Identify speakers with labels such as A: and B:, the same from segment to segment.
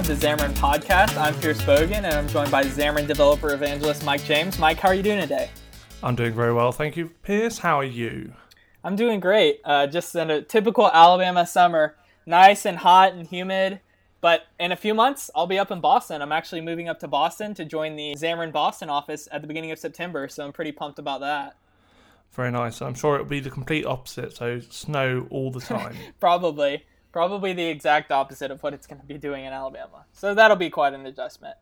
A: of the Xamarin Podcast. I'm Pierce Boggan, and I'm joined by Xamarin developer evangelist Mike James. Mike, how are you doing today?
B: I'm doing very well, thank you. Pierce, how are you?
A: I'm doing great. Uh, just in a typical Alabama summer, nice and hot and humid. But in a few months, I'll be up in Boston. I'm actually moving up to Boston to join the Xamarin Boston office at the beginning of September, so I'm pretty pumped about that.
B: Very nice. I'm sure it'll be the complete opposite, so snow all the time.
A: Probably. Probably the exact opposite of what it's going to be doing in Alabama. So that'll be quite an adjustment.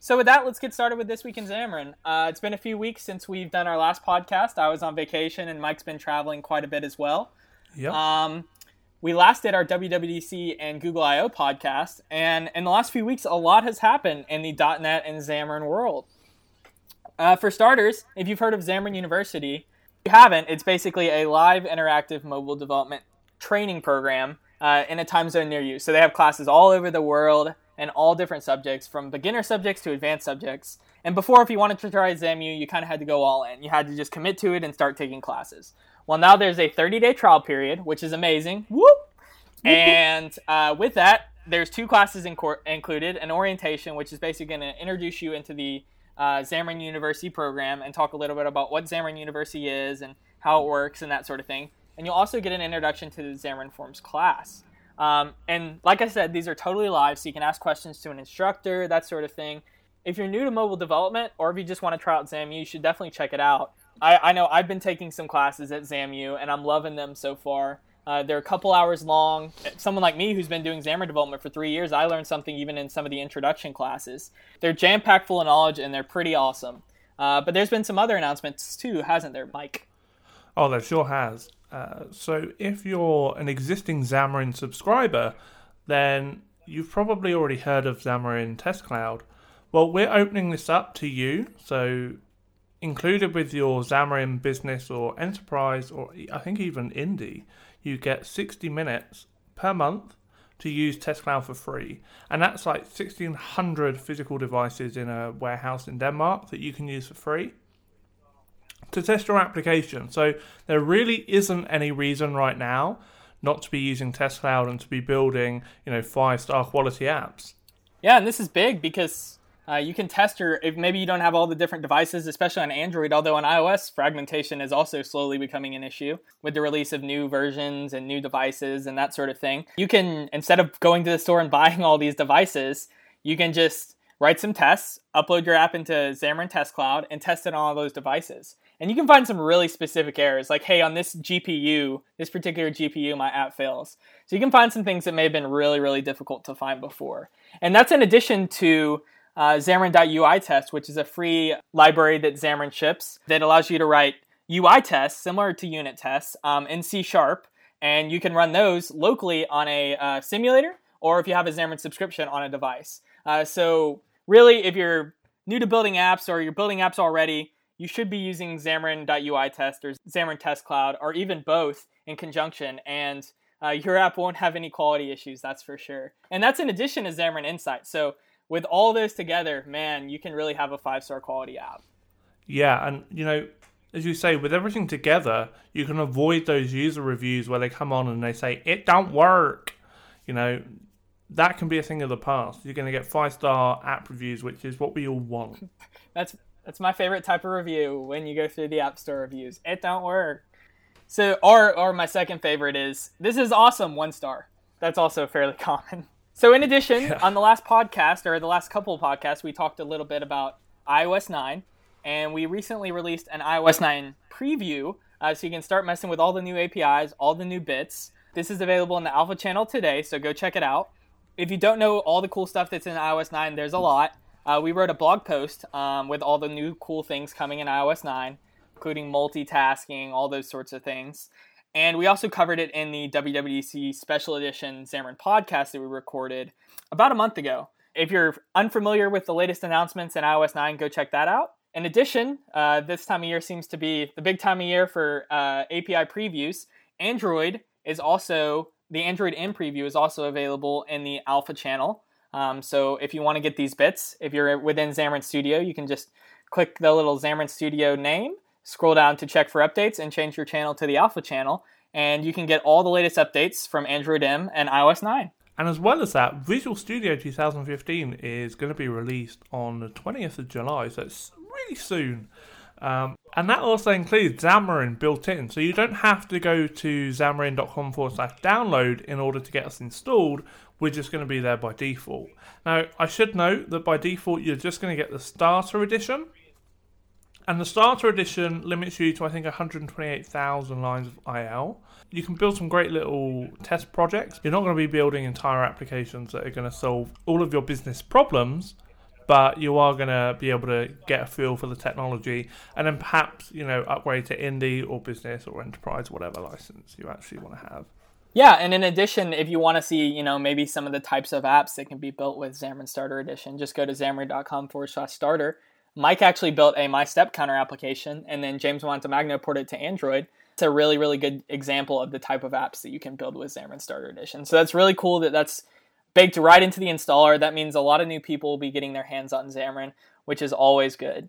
A: So with that, let's get started with this week in Xamarin. Uh, it's been a few weeks since we've done our last podcast. I was on vacation, and Mike's been traveling quite a bit as well.
B: Yep.
A: Um, we last did our WWDC and Google I/O podcast, and in the last few weeks, a lot has happened in the .NET and Xamarin world. Uh, for starters, if you've heard of Xamarin University, if you haven't, it's basically a live interactive mobile development training program uh, in a time zone near you. So they have classes all over the world and all different subjects, from beginner subjects to advanced subjects. And before, if you wanted to try XAMU, you kind of had to go all in. You had to just commit to it and start taking classes. Well, now there's a 30 day trial period, which is amazing. Whoop! And uh, with that, there's two classes in cor- included an orientation, which is basically going to introduce you into the uh, Xamarin University program and talk a little bit about what Xamarin University is and how it works and that sort of thing and you'll also get an introduction to the Xamarin Forms class. Um, and like I said, these are totally live, so you can ask questions to an instructor, that sort of thing. If you're new to mobile development, or if you just want to try out XAMU, you should definitely check it out. I, I know I've been taking some classes at XAMU, and I'm loving them so far. Uh, they're a couple hours long. Someone like me who's been doing Xamarin development for three years, I learned something even in some of the introduction classes. They're jam packed full of knowledge, and they're pretty awesome. Uh, but there's been some other announcements too, hasn't there, Mike?
B: Oh, there sure has. Uh, so if you're an existing Xamarin subscriber, then you've probably already heard of Xamarin Test Cloud. Well, we're opening this up to you, so included with your Xamarin Business or Enterprise, or I think even Indie, you get 60 minutes per month to use Test Cloud for free. And that's like 1600 physical devices in a warehouse in Denmark that you can use for free to test your application. So there really isn't any reason right now not to be using Test Cloud and to be building, you know, five star quality apps.
A: Yeah, and this is big because uh, you can test your if maybe you don't have all the different devices, especially on Android. Although on iOS, fragmentation is also slowly becoming an issue with the release of new versions and new devices and that sort of thing. You can instead of going to the store and buying all these devices, you can just write some tests, upload your app into Xamarin Test Cloud, and test it on all those devices. And you can find some really specific errors, like, hey, on this GPU, this particular GPU, my app fails. So you can find some things that may have been really, really difficult to find before. And that's in addition to uh, Xamarin.UITest, which is a free library that Xamarin ships that allows you to write UI tests similar to unit tests um, in C Sharp. And you can run those locally on a uh, simulator or if you have a Xamarin subscription on a device. Uh, so really, if you're new to building apps or you're building apps already, you should be using Xamarin.UITest or Xamarin Test Cloud or even both in conjunction, and uh, your app won't have any quality issues, that's for sure. And that's in addition to Xamarin Insight. So with all those together, man, you can really have a five star quality app.
B: Yeah, and you know, as you say, with everything together, you can avoid those user reviews where they come on and they say it don't work. You know, that can be a thing of the past. You're going to get five star app reviews, which is what we all want.
A: that's that's my favorite type of review when you go through the App Store reviews. It don't work. So, or or my second favorite is this is awesome, one star. That's also fairly common. So, in addition, yeah. on the last podcast or the last couple of podcasts, we talked a little bit about iOS 9, and we recently released an iOS 9 preview, uh, so you can start messing with all the new APIs, all the new bits. This is available in the Alpha channel today, so go check it out if you don't know all the cool stuff that's in iOS 9, there's a lot. Uh, we wrote a blog post um, with all the new cool things coming in iOS 9, including multitasking, all those sorts of things. And we also covered it in the WWDC Special Edition Xamarin podcast that we recorded about a month ago. If you're unfamiliar with the latest announcements in iOS 9, go check that out. In addition, uh, this time of year seems to be the big time of year for uh, API previews. Android is also the Android M preview is also available in the Alpha channel. Um, so if you want to get these bits, if you're within Xamarin Studio, you can just click the little Xamarin Studio name, scroll down to check for updates, and change your channel to the Alpha channel. And you can get all the latest updates from Android M and iOS 9.
B: And as well as that, Visual Studio 2015 is going to be released on the 20th of July, so it's really soon. Um, and that also includes Xamarin built in, so you don't have to go to xamarin.com forward slash download in order to get us installed. We're just going to be there by default. Now, I should note that by default, you're just going to get the starter edition. And the starter edition limits you to, I think, 128,000 lines of IL. You can build some great little test projects. You're not going to be building entire applications that are going to solve all of your business problems, but you are going to be able to get a feel for the technology and then perhaps, you know, upgrade to indie or business or enterprise, whatever license you actually want to have.
A: Yeah, and in addition, if you want to see, you know, maybe some of the types of apps that can be built with Xamarin Starter Edition, just go to xamarin.com forward slash starter. Mike actually built a My Step Counter application, and then James Montemagno ported it to Android. It's a really, really good example of the type of apps that you can build with Xamarin Starter Edition. So that's really cool that that's baked right into the installer. That means a lot of new people will be getting their hands on Xamarin, which is always good.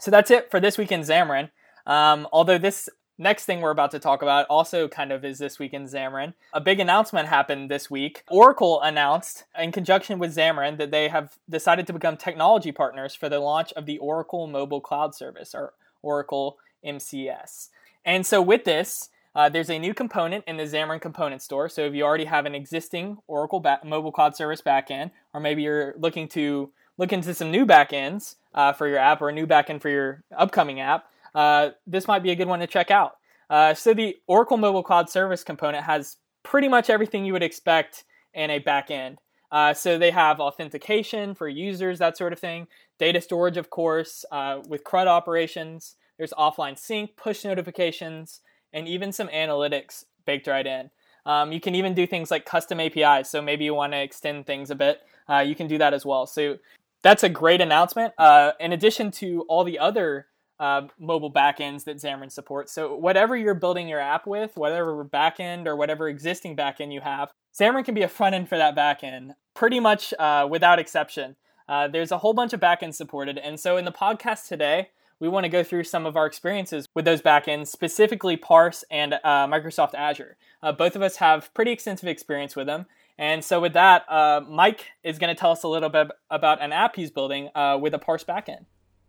A: So that's it for this week in Xamarin. Um, although this next thing we're about to talk about also kind of is this week in Xamarin. A big announcement happened this week. Oracle announced, in conjunction with Xamarin, that they have decided to become technology partners for the launch of the Oracle Mobile Cloud Service, or Oracle MCS. And so with this, uh, there's a new component in the Xamarin Component Store. So if you already have an existing Oracle back- Mobile Cloud Service backend, or maybe you're looking to look into some new backends uh, for your app or a new backend for your upcoming app, uh, this might be a good one to check out. Uh, so the Oracle Mobile Cloud Service component has pretty much everything you would expect in a backend. Uh, so they have authentication for users, that sort of thing, data storage, of course, uh, with CRUD operations. There's offline sync, push notifications, and even some analytics baked right in. Um, you can even do things like custom APIs. So maybe you want to extend things a bit. Uh, you can do that as well. So that's a great announcement. Uh, in addition to all the other uh, mobile backends that Xamarin supports. So whatever you're building your app with, whatever backend or whatever existing backend you have, Xamarin can be a front end for that backend, pretty much uh, without exception. Uh, there's a whole bunch of backends supported, and so in the podcast today, we want to go through some of our experiences with those backends, specifically Parse and uh, Microsoft Azure. Uh, both of us have pretty extensive experience with them. And so, with that, uh, Mike is going to tell us a little bit about an app he's building with a Parse backend.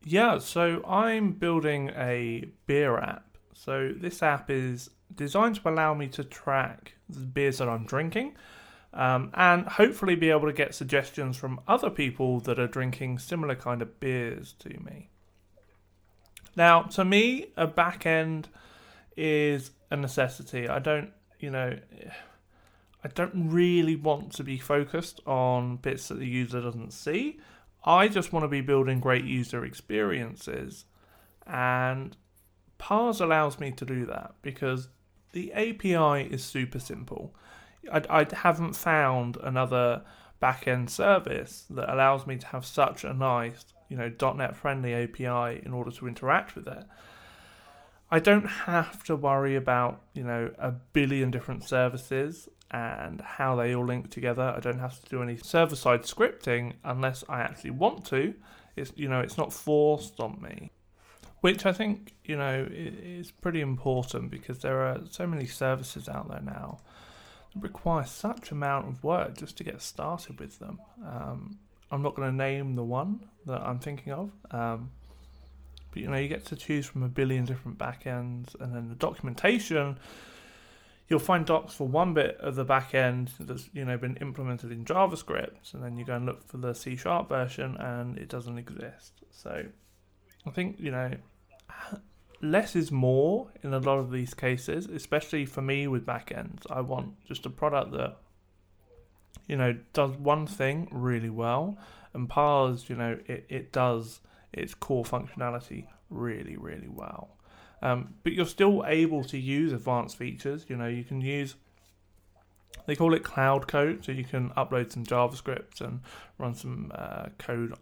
B: Yeah, so I'm building a beer app. So this app is designed to allow me to track the beers that I'm drinking um, and hopefully be able to get suggestions from other people that are drinking similar kind of beers to me. Now, to me, a back end is a necessity. I don't, you know, I don't really want to be focused on bits that the user doesn't see. I just want to be building great user experiences. And Parse allows me to do that because the API is super simple. I, I haven't found another backend service that allows me to have such a nice, you know, .NET friendly API in order to interact with it. I don't have to worry about, you know, a billion different services and how they all link together. I don't have to do any server side scripting unless I actually want to. It's you know it's not forced on me, which I think you know is pretty important because there are so many services out there now that require such amount of work just to get started with them. Um, I'm not going to name the one that I'm thinking of. Um, but you know, you get to choose from a billion different backends, and then the documentation you'll find docs for one bit of the back end that's you know been implemented in JavaScript, and then you go and look for the C sharp version, and it doesn't exist. So I think you know less is more in a lot of these cases, especially for me with backends. I want just a product that you know does one thing really well, and Parse, you know, it, it does its core functionality really, really well. Um, but you're still able to use advanced features. You know, you can use they call it cloud code, so you can upload some JavaScript and run some uh, code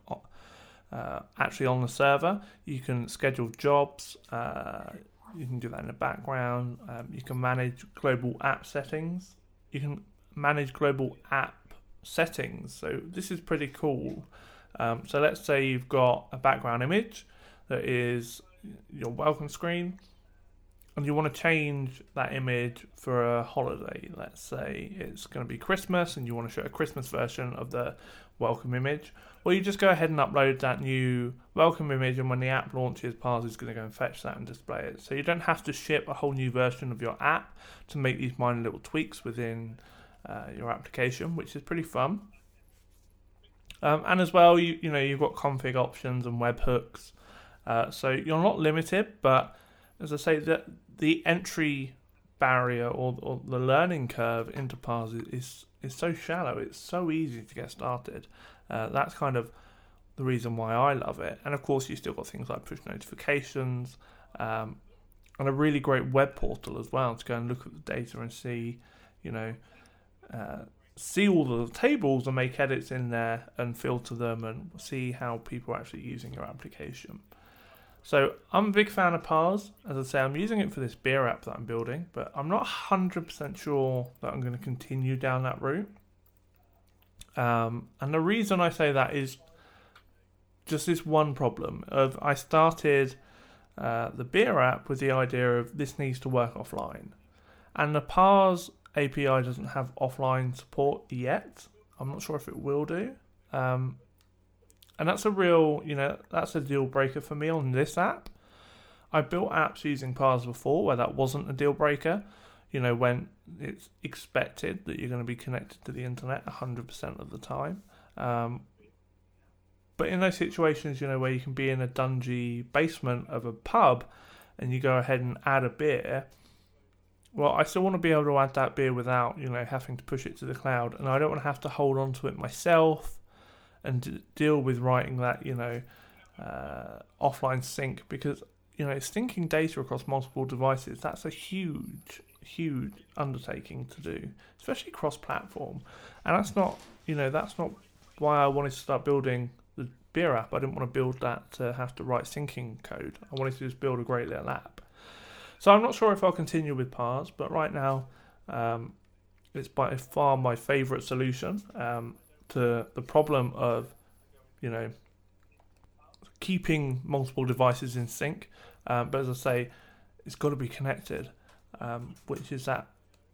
B: uh, actually on the server. You can schedule jobs. Uh, you can do that in the background. Um, you can manage global app settings. You can manage global app settings. So this is pretty cool. Um, so let's say you've got a background image that is your welcome screen, and you want to change that image for a holiday. Let's say it's going to be Christmas, and you want to show a Christmas version of the welcome image. Well, you just go ahead and upload that new welcome image, and when the app launches, Parse is going to go and fetch that and display it. So you don't have to ship a whole new version of your app to make these minor little tweaks within uh, your application, which is pretty fun. Um, and as well, you you know you've got config options and webhooks, uh, so you're not limited. But as I say, that the entry barrier or, or the learning curve into Parse is, is, so shallow. It's so easy to get started. Uh, that's kind of the reason why I love it. And of course, you still got things like push notifications um, and a really great web portal as well to go and look at the data and see, you know, see all the tables and make edits in there and filter them and see how people are actually using your application. So I'm a big fan of Parse. As I say, I'm using it for this beer app that I'm building, but I'm not 100% sure that I'm going to continue down that route. Um, and the reason I say that is just this one problem of I started uh, the beer app with the idea of this needs to work offline, and the Parse API doesn't have offline support yet. I'm not sure if it will do. Um, and that's a real, you know, that's a deal breaker for me on this app. I built apps using Parse before where that wasn't a deal breaker. You know, when it's expected that you're going to be connected to the internet 100% of the time. Um, but in those situations, you know, where you can be in a dungy basement of a pub and you go ahead and add a beer, well, I still want to be able to add that beer without, you know, having to push it to the cloud. And I don't want to have to hold on to it myself and d- deal with writing that, you know, uh, offline sync because, you know, syncing data across multiple devices, that's a huge, huge undertaking to do, especially cross platform. And that's not, you know, that's not why I wanted to start building the beer app. I didn't want to build that to have to write syncing code. I wanted to just build a great little app. So I'm not sure if I'll continue with Parse, but right now um, it's by far my favorite solution. Um, to the problem of, you know, keeping multiple devices in sync. Um, but as I say, it's got to be connected, um, which is that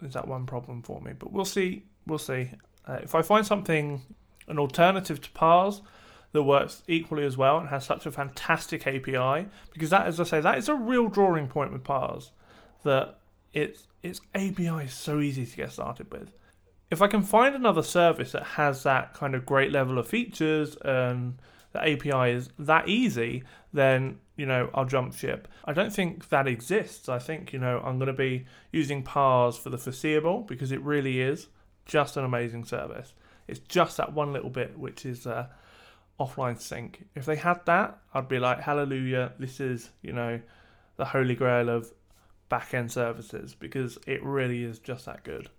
B: is that one problem for me. But we'll see. We'll see. Uh, if I find something, an alternative to Parse that works equally as well and has such a fantastic API, because that, as I say, that is a real drawing point with Parse. That it's its API is so easy to get started with if I can find another service that has that kind of great level of features and the API is that easy, then you know I'll jump ship. I don't think that exists. I think you know I'm going to be using Parse for the foreseeable because it really is just an amazing service. It's just that one little bit which is uh, offline sync. If they had that, I'd be like, hallelujah! This is you know the holy grail of back-end services because it really is just that good.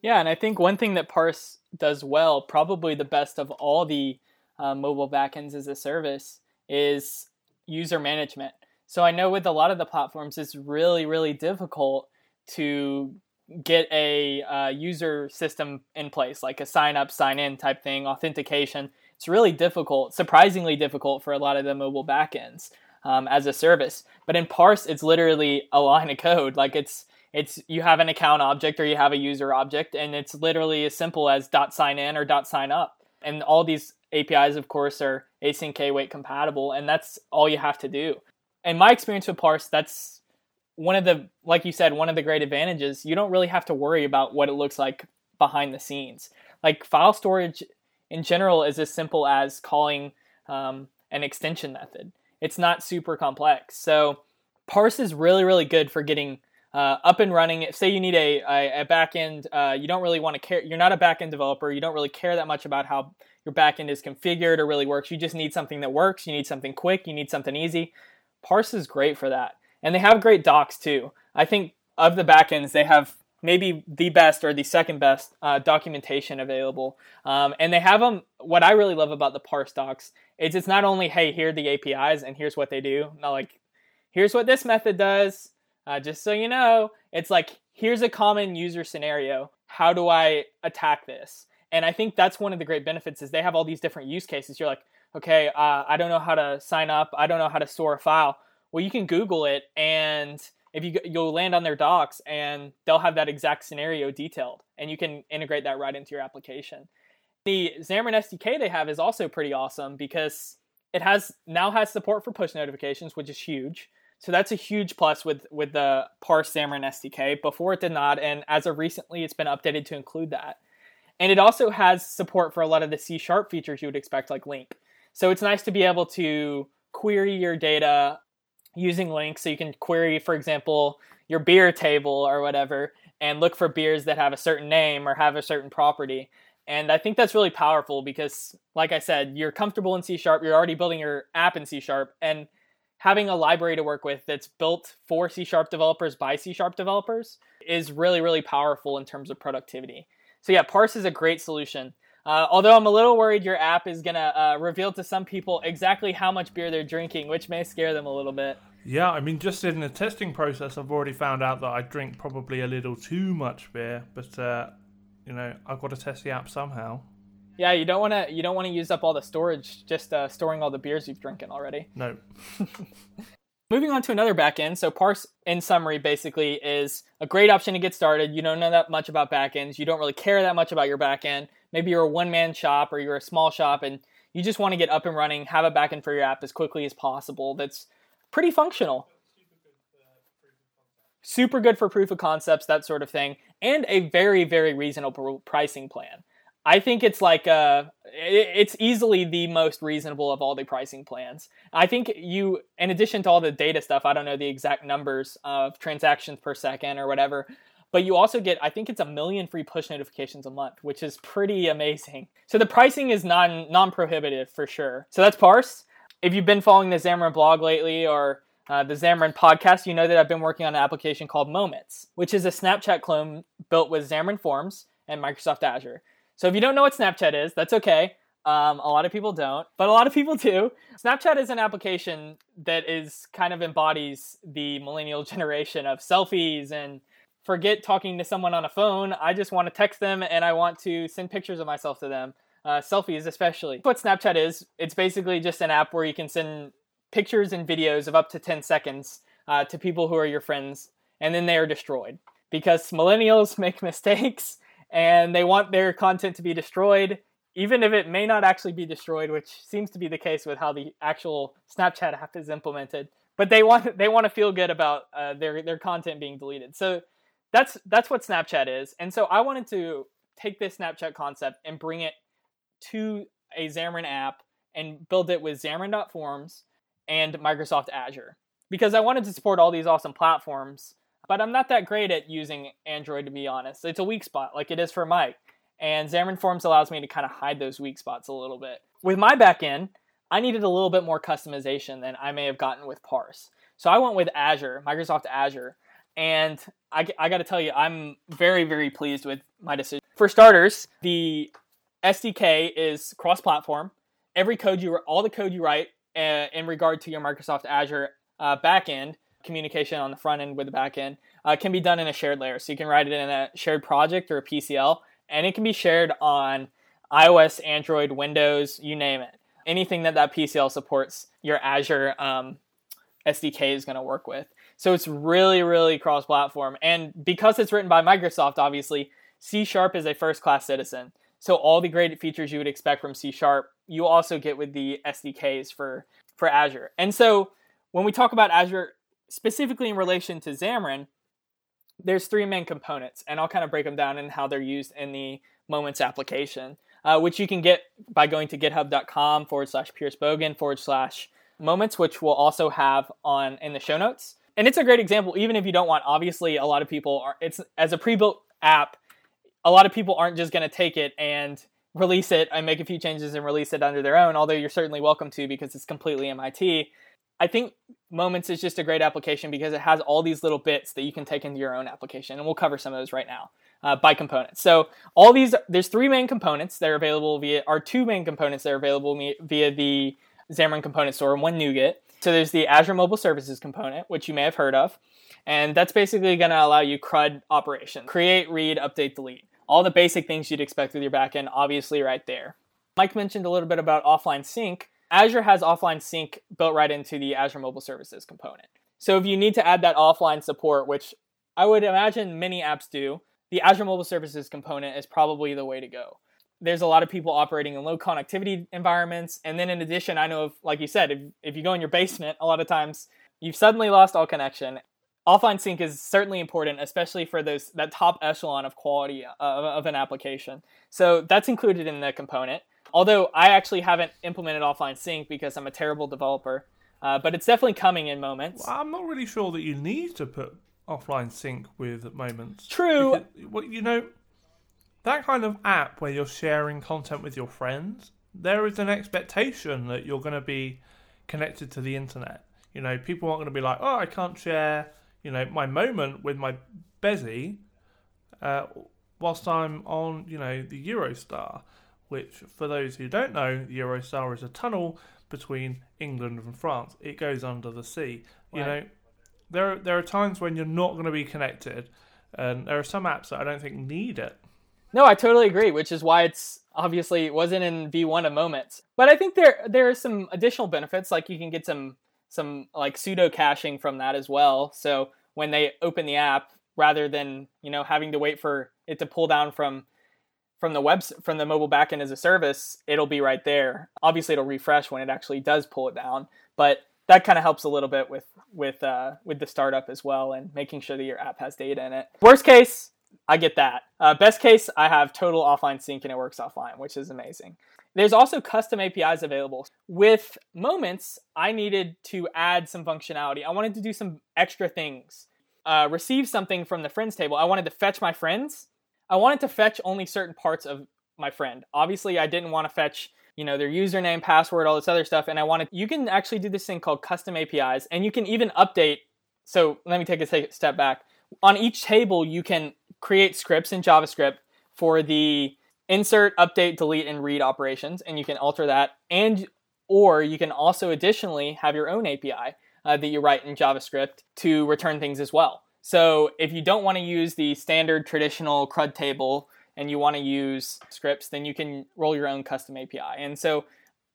A: Yeah, and I think one thing that Parse does well, probably the best of all the uh, mobile backends as a service, is user management. So I know with a lot of the platforms, it's really, really difficult to get a uh, user system in place, like a sign up, sign in type thing, authentication. It's really difficult, surprisingly difficult for a lot of the mobile backends um, as a service. But in Parse, it's literally a line of code. Like it's it's you have an account object or you have a user object and it's literally as simple as dot sign in or dot sign up and all these apis of course are async await compatible and that's all you have to do in my experience with parse that's one of the like you said one of the great advantages you don't really have to worry about what it looks like behind the scenes like file storage in general is as simple as calling um, an extension method it's not super complex so parse is really really good for getting uh, up and running. If say you need a, a, a backend, uh, you don't really want to care. You're not a backend developer. You don't really care that much about how your backend is configured or really works. You just need something that works. You need something quick. You need something easy. Parse is great for that, and they have great docs too. I think of the backends, they have maybe the best or the second best uh, documentation available. Um, and they have them. What I really love about the Parse docs is it's not only hey here are the APIs and here's what they do. Not like here's what this method does uh, just so you know, it's like here's a common user scenario. How do I attack this? And I think that's one of the great benefits is they have all these different use cases. You're like, okay, uh, I don't know how to sign up. I don't know how to store a file. Well, you can Google it, and if you you'll land on their docs, and they'll have that exact scenario detailed, and you can integrate that right into your application. The Xamarin SDK they have is also pretty awesome because it has now has support for push notifications, which is huge. So that's a huge plus with with the Parse Xamarin SDK. Before it did not, and as of recently, it's been updated to include that. And it also has support for a lot of the C sharp features you would expect, like LINQ. So it's nice to be able to query your data using links So you can query, for example, your beer table or whatever, and look for beers that have a certain name or have a certain property. And I think that's really powerful because, like I said, you're comfortable in C sharp, you're already building your app in C sharp, and having a library to work with that's built for C sharp developers by C sharp developers is really, really powerful in terms of productivity. So, yeah, Parse is a great solution. Uh, although I'm a little worried your app is going to uh, reveal to some people exactly how much beer they're drinking, which may scare them a little bit.
B: Yeah, I mean, just in the testing process, I've already found out that I drink probably a little too much beer, but uh, you know, I've got to test the app somehow.
A: Yeah, you don't want to you don't want to use up all the storage just uh, storing all the beers you've drinking already.
B: No.
A: Moving on to another backend. So Parse, in summary, basically is a great option to get started. You don't know that much about backends. You don't really care that much about your backend. Maybe you're a one man shop or you're a small shop and you just want to get up and running, have a backend for your app as quickly as possible. That's pretty functional. Super good for proof of concepts, that sort of thing, and a very, very reasonable pricing plan. I think it's like uh, it's easily the most reasonable of all the pricing plans. I think you, in addition to all the data stuff, I don't know the exact numbers of transactions per second or whatever, but you also get, I think it's a million free push notifications a month, which is pretty amazing. So the pricing is non non prohibitive for sure. So that's Parse. If you've been following the Xamarin blog lately or uh, the Xamarin podcast, you know that I've been working on an application called Moments, which is a Snapchat clone built with Xamarin Forms and Microsoft Azure. So if you don't know what Snapchat is, that's okay. Um, a lot of people don't, but a lot of people do. Snapchat is an application that is kind of embodies the millennial generation of selfies and forget talking to someone on a phone. I just want to text them and I want to send pictures of myself to them. Uh, selfies, especially. What Snapchat is, it's basically just an app where you can send pictures and videos of up to 10 seconds uh, to people who are your friends, and then they are destroyed. Because millennials make mistakes and they want their content to be destroyed, even if it may not actually be destroyed, which seems to be the case with how the actual Snapchat app is implemented. But they want they want to feel good about uh, their their content being deleted. So that's that's what Snapchat is. And so I wanted to take this Snapchat concept and bring it to a Xamarin app and build it with Xamarin.Forms and Microsoft Azure because I wanted to support all these awesome platforms but I'm not that great at using Android to be honest. It's a weak spot, like it is for Mike. And Xamarin Forms allows me to kind of hide those weak spots a little bit. With my backend, I needed a little bit more customization than I may have gotten with Parse. So I went with Azure, Microsoft Azure. And I, I got to tell you, I'm very, very pleased with my decision. For starters, the SDK is cross platform. Every code you, all the code you write uh, in regard to your Microsoft Azure uh, backend communication on the front end with the back end uh, can be done in a shared layer. So you can write it in a shared project or a PCL, and it can be shared on iOS, Android, Windows, you name it. Anything that that PCL supports, your Azure um, SDK is going to work with. So it's really, really cross-platform, and because it's written by Microsoft, obviously C Sharp is a first-class citizen. So all the great features you would expect from C Sharp, you also get with the SDKs for for Azure. And so when we talk about Azure specifically in relation to Xamarin, there's three main components, and I'll kind of break them down and how they're used in the Moments application, uh, which you can get by going to github.com forward slash Pierce Boggan forward slash Moments, which we'll also have on in the show notes. And it's a great example, even if you don't want. Obviously, a lot of people are. It's as a pre-built app. A lot of people aren't just going to take it and release it and make a few changes and release it under their own. Although you're certainly welcome to because it's completely MIT. I think Moments is just a great application because it has all these little bits that you can take into your own application, and we'll cover some of those right now uh, by components. So all these, there's three main components that are available via, are two main components that are available via the Xamarin Component Store and one NuGet. So there's the Azure Mobile Services component, which you may have heard of, and that's basically going to allow you CRUD operation, create, read, update, delete, all the basic things you'd expect with your backend, obviously right there. Mike mentioned a little bit about offline sync Azure has offline sync built right into the Azure Mobile Services component. So if you need to add that offline support, which I would imagine many apps do, the Azure Mobile Services component is probably the way to go. There's a lot of people operating in low connectivity environments. And then in addition, I know, if, like you said, if, if you go in your basement, a lot of times you've suddenly lost all connection. Offline sync is certainly important, especially for those that top echelon of quality uh, of, of an application. So that's included in the component. Although I actually haven't implemented offline sync because I'm a terrible developer, uh, but it's definitely coming in moments.
B: Well, I'm not really sure that you need to put offline sync with moments.
A: True.
B: Because, well, you know, that kind of app where you're sharing content with your friends, there is an expectation that you're going to be connected to the internet. You know, people aren't going to be like, oh, I can't share, you know, my moment with my Bezzy uh, whilst I'm on, you know, the Eurostar, which, for those who don't know, the Eurostar is a tunnel between England and France. It goes under the sea. You know, there there are times when you're not going to be connected, and there are some apps that I don't think need it.
A: No, I totally agree, which is why it's obviously it wasn't in V1 a moment. But I think there there are some additional benefits, like you can get some some like pseudo caching from that as well. So when they open the app, rather than you know having to wait for it to pull down from from the web from the mobile backend as a service, it'll be right there. Obviously, it'll refresh when it actually does pull it down, but that kind of helps a little bit with with uh, with the startup as well and making sure that your app has data in it. Worst case, I get that. Uh, best case, I have total offline sync and it works offline, which is amazing. There's also custom APIs available. With Moments, I needed to add some functionality. I wanted to do some extra things. Uh, receive something from the friends table. I wanted to fetch my friends. I wanted to fetch only certain parts of my friend. Obviously, I didn't want to fetch, you know, their username, password, all this other stuff. And I wanted, you can actually do this thing called custom APIs, and you can even update. So let me take a step back. On each table, you can create scripts in JavaScript for the insert, update, delete, and read operations, and you can alter that. And or you can also additionally have your own API uh, that you write in JavaScript to return things as well. So if you don't want to use the standard traditional CRUD table and you want to use scripts, then you can roll your own custom API. And so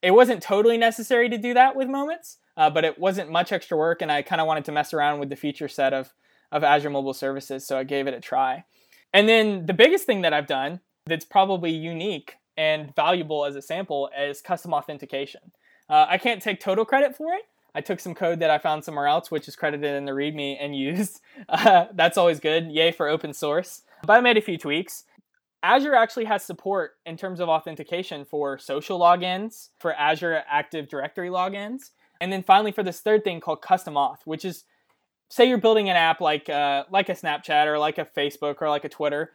A: it wasn't totally necessary to do that with Moments, uh, but it wasn't much extra work, and I kind of wanted to mess around with the feature set of of Azure Mobile Services, so I gave it a try. And then the biggest thing that I've done that's probably unique and valuable as a sample is custom authentication. Uh, I can't take total credit for it. I took some code that I found somewhere else, which is credited in the README and used. Uh, that's always good. Yay for open source. But I made a few tweaks. Azure actually has support in terms of authentication for social logins, for Azure Active Directory logins, and then finally for this third thing called custom auth, which is say you're building an app like uh, like a Snapchat or like a Facebook or like a Twitter,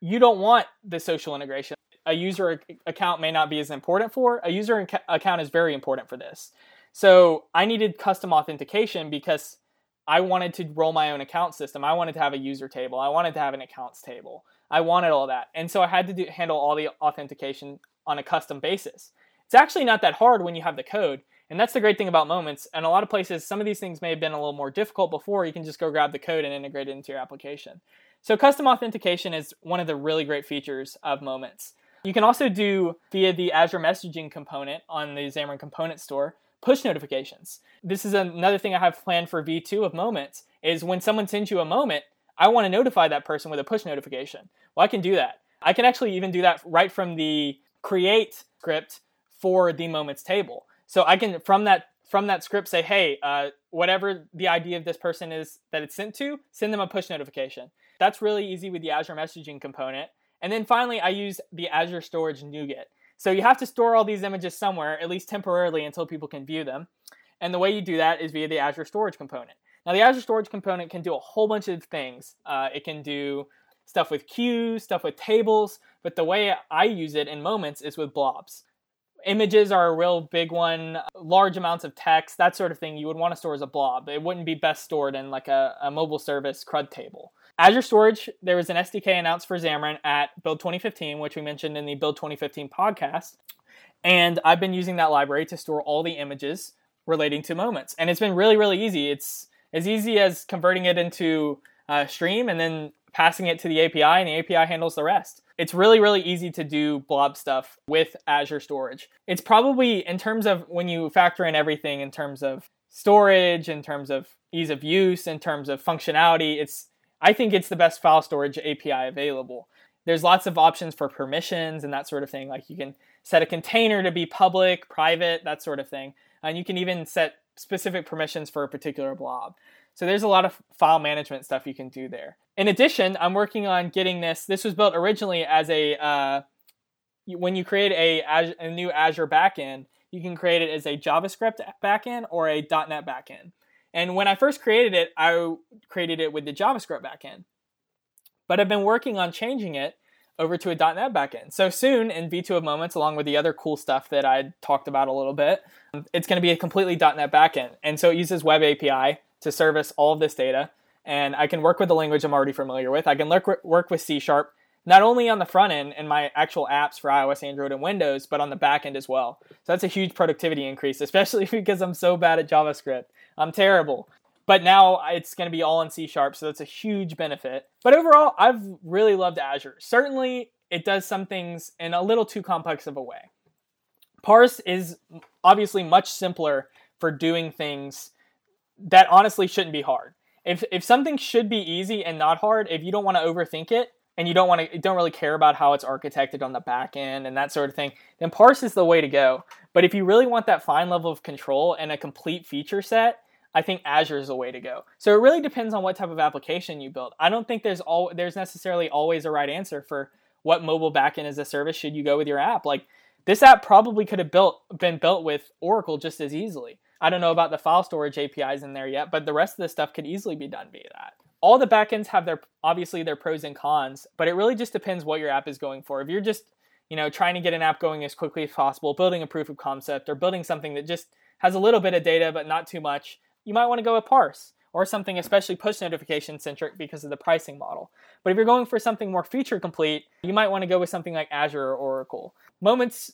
A: you don't want the social integration. A user account may not be as important for. A user account is very important for this. So I needed custom authentication because I wanted to roll my own account system. I wanted to have a user table. I wanted to have an accounts table. I wanted all that, and so I had to do, handle all the authentication on a custom basis. It's actually not that hard when you have the code. And that's the great thing about moments. And a lot of places, some of these things may have been a little more difficult before. You can just go grab the code and integrate it into your application. So, custom authentication is one of the really great features of moments. You can also do via the Azure messaging component on the Xamarin Component Store push notifications. This is another thing I have planned for V2 of moments is when someone sends you a moment, I want to notify that person with a push notification. Well, I can do that. I can actually even do that right from the create script for the moments table. So I can from that from that script say, hey, uh, whatever the ID of this person is that it's sent to, send them a push notification. That's really easy with the Azure messaging component. And then finally, I use the Azure Storage NuGet. So you have to store all these images somewhere, at least temporarily, until people can view them. And the way you do that is via the Azure Storage component. Now, the Azure Storage component can do a whole bunch of things. Uh, it can do stuff with queues, stuff with tables, but the way I use it in moments is with blobs images are a real big one large amounts of text that sort of thing you would want to store as a blob it wouldn't be best stored in like a, a mobile service crud table azure storage there was an sdk announced for xamarin at build 2015 which we mentioned in the build 2015 podcast. And i've been using that library to store all the images relating to moments. And it's been really really easy. It's as easy as converting it into a stream and then passing it to the api and the api handles the rest. It's really, really easy to do blob stuff with Azure storage. It's probably, in terms of when you factor in everything in terms of storage, in terms of ease of use, in terms of functionality, it's I think it's the best file storage API available. There's lots of options for permissions and that sort of thing. Like you can set a container to be public, private, that sort of thing. And you can even set specific permissions for a particular blob. So there's a lot of file management stuff you can do there. In addition, I'm working on getting this. This was built originally as a uh, when you create a, a new Azure backend, you can create it as a JavaScript backend or a .NET backend. And when I first created it, I created it with the JavaScript backend. But I've been working on changing it over to a .NET backend. So soon in V2 of Moments, along with the other cool stuff that I talked about a little bit, it's going to be a completely .NET backend. And so it uses Web API to service all of this data. And I can work with the language I'm already familiar with. I can work with C Sharp, not only on the front end and my actual apps for iOS, Android, and Windows, but on the back end as well. So that's a huge productivity increase, especially because I'm so bad at JavaScript. I'm terrible. But now it's going to be all in C Sharp, so that's a huge benefit. But overall, I've really loved Azure. Certainly, it does some things in a little too complex of a way. Parse is obviously much simpler for doing things that honestly shouldn't be hard. If if something should be easy and not hard, if you don't want to overthink it and you don't want to don't really care about how it's architected on the back end and that sort of thing, then parse is the way to go. But if you really want that fine level of control and a complete feature set, I think Azure is the way to go. So it really depends on what type of application you build. I don't think there's all there's necessarily always a right answer for what mobile backend as a service should you go with your app. Like this app probably could have built been built with Oracle just as easily. I don't know about the file storage APIs in there yet, but the rest of the stuff could easily be done via that. All the backends have their obviously their pros and cons, but it really just depends what your app is going for. If you're just, you know, trying to get an app going as quickly as possible, building a proof of concept or building something that just has a little bit of data but not too much, you might want to go with Parse or something especially push notification centric because of the pricing model. But if you're going for something more feature complete, you might want to go with something like Azure or Oracle. Moments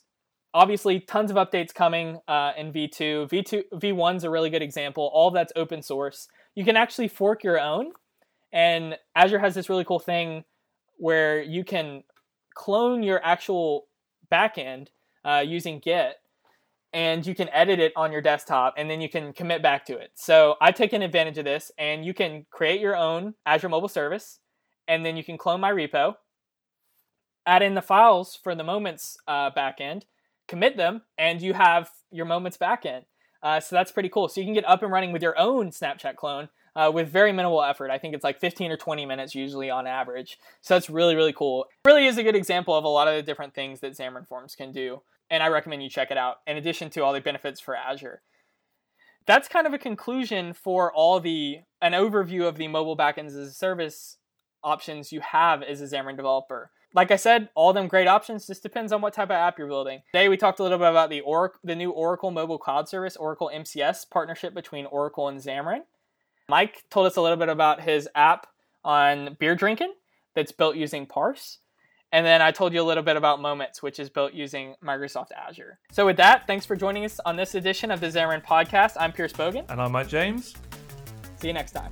A: obviously tons of updates coming uh, in v2 v2 v1's a really good example all that's open source you can actually fork your own and azure has this really cool thing where you can clone your actual backend uh, using git and you can edit it on your desktop and then you can commit back to it so i've taken advantage of this and you can create your own azure mobile service and then you can clone my repo add in the files for the moments uh, backend commit them, and you have your moments backend. Uh, so that's pretty cool. So you can get up and running with your own Snapchat clone uh, with very minimal effort. I think it's like 15 or 20 minutes usually on average. So that's really, really cool. It really is a good example of a lot of the different things that Xamarin Forms can do. And I recommend you check it out in addition to all the benefits for Azure. That's kind of a conclusion for all the, an overview of the mobile backends as a service options you have as a Xamarin developer like I said, all them great options. Just depends on what type of app you're building. Today we talked a little bit about the Oracle, the new Oracle Mobile Cloud Service, Oracle MCS partnership between Oracle and Xamarin. Mike told us a little bit about his app on beer drinking that's built using Parse. And then I told you a little bit about Moments, which is built using Microsoft Azure. So with that, thanks for joining us on this edition of the Xamarin Podcast. I'm Pierce Boggan.
B: And I'm Mike James.
A: See you next time.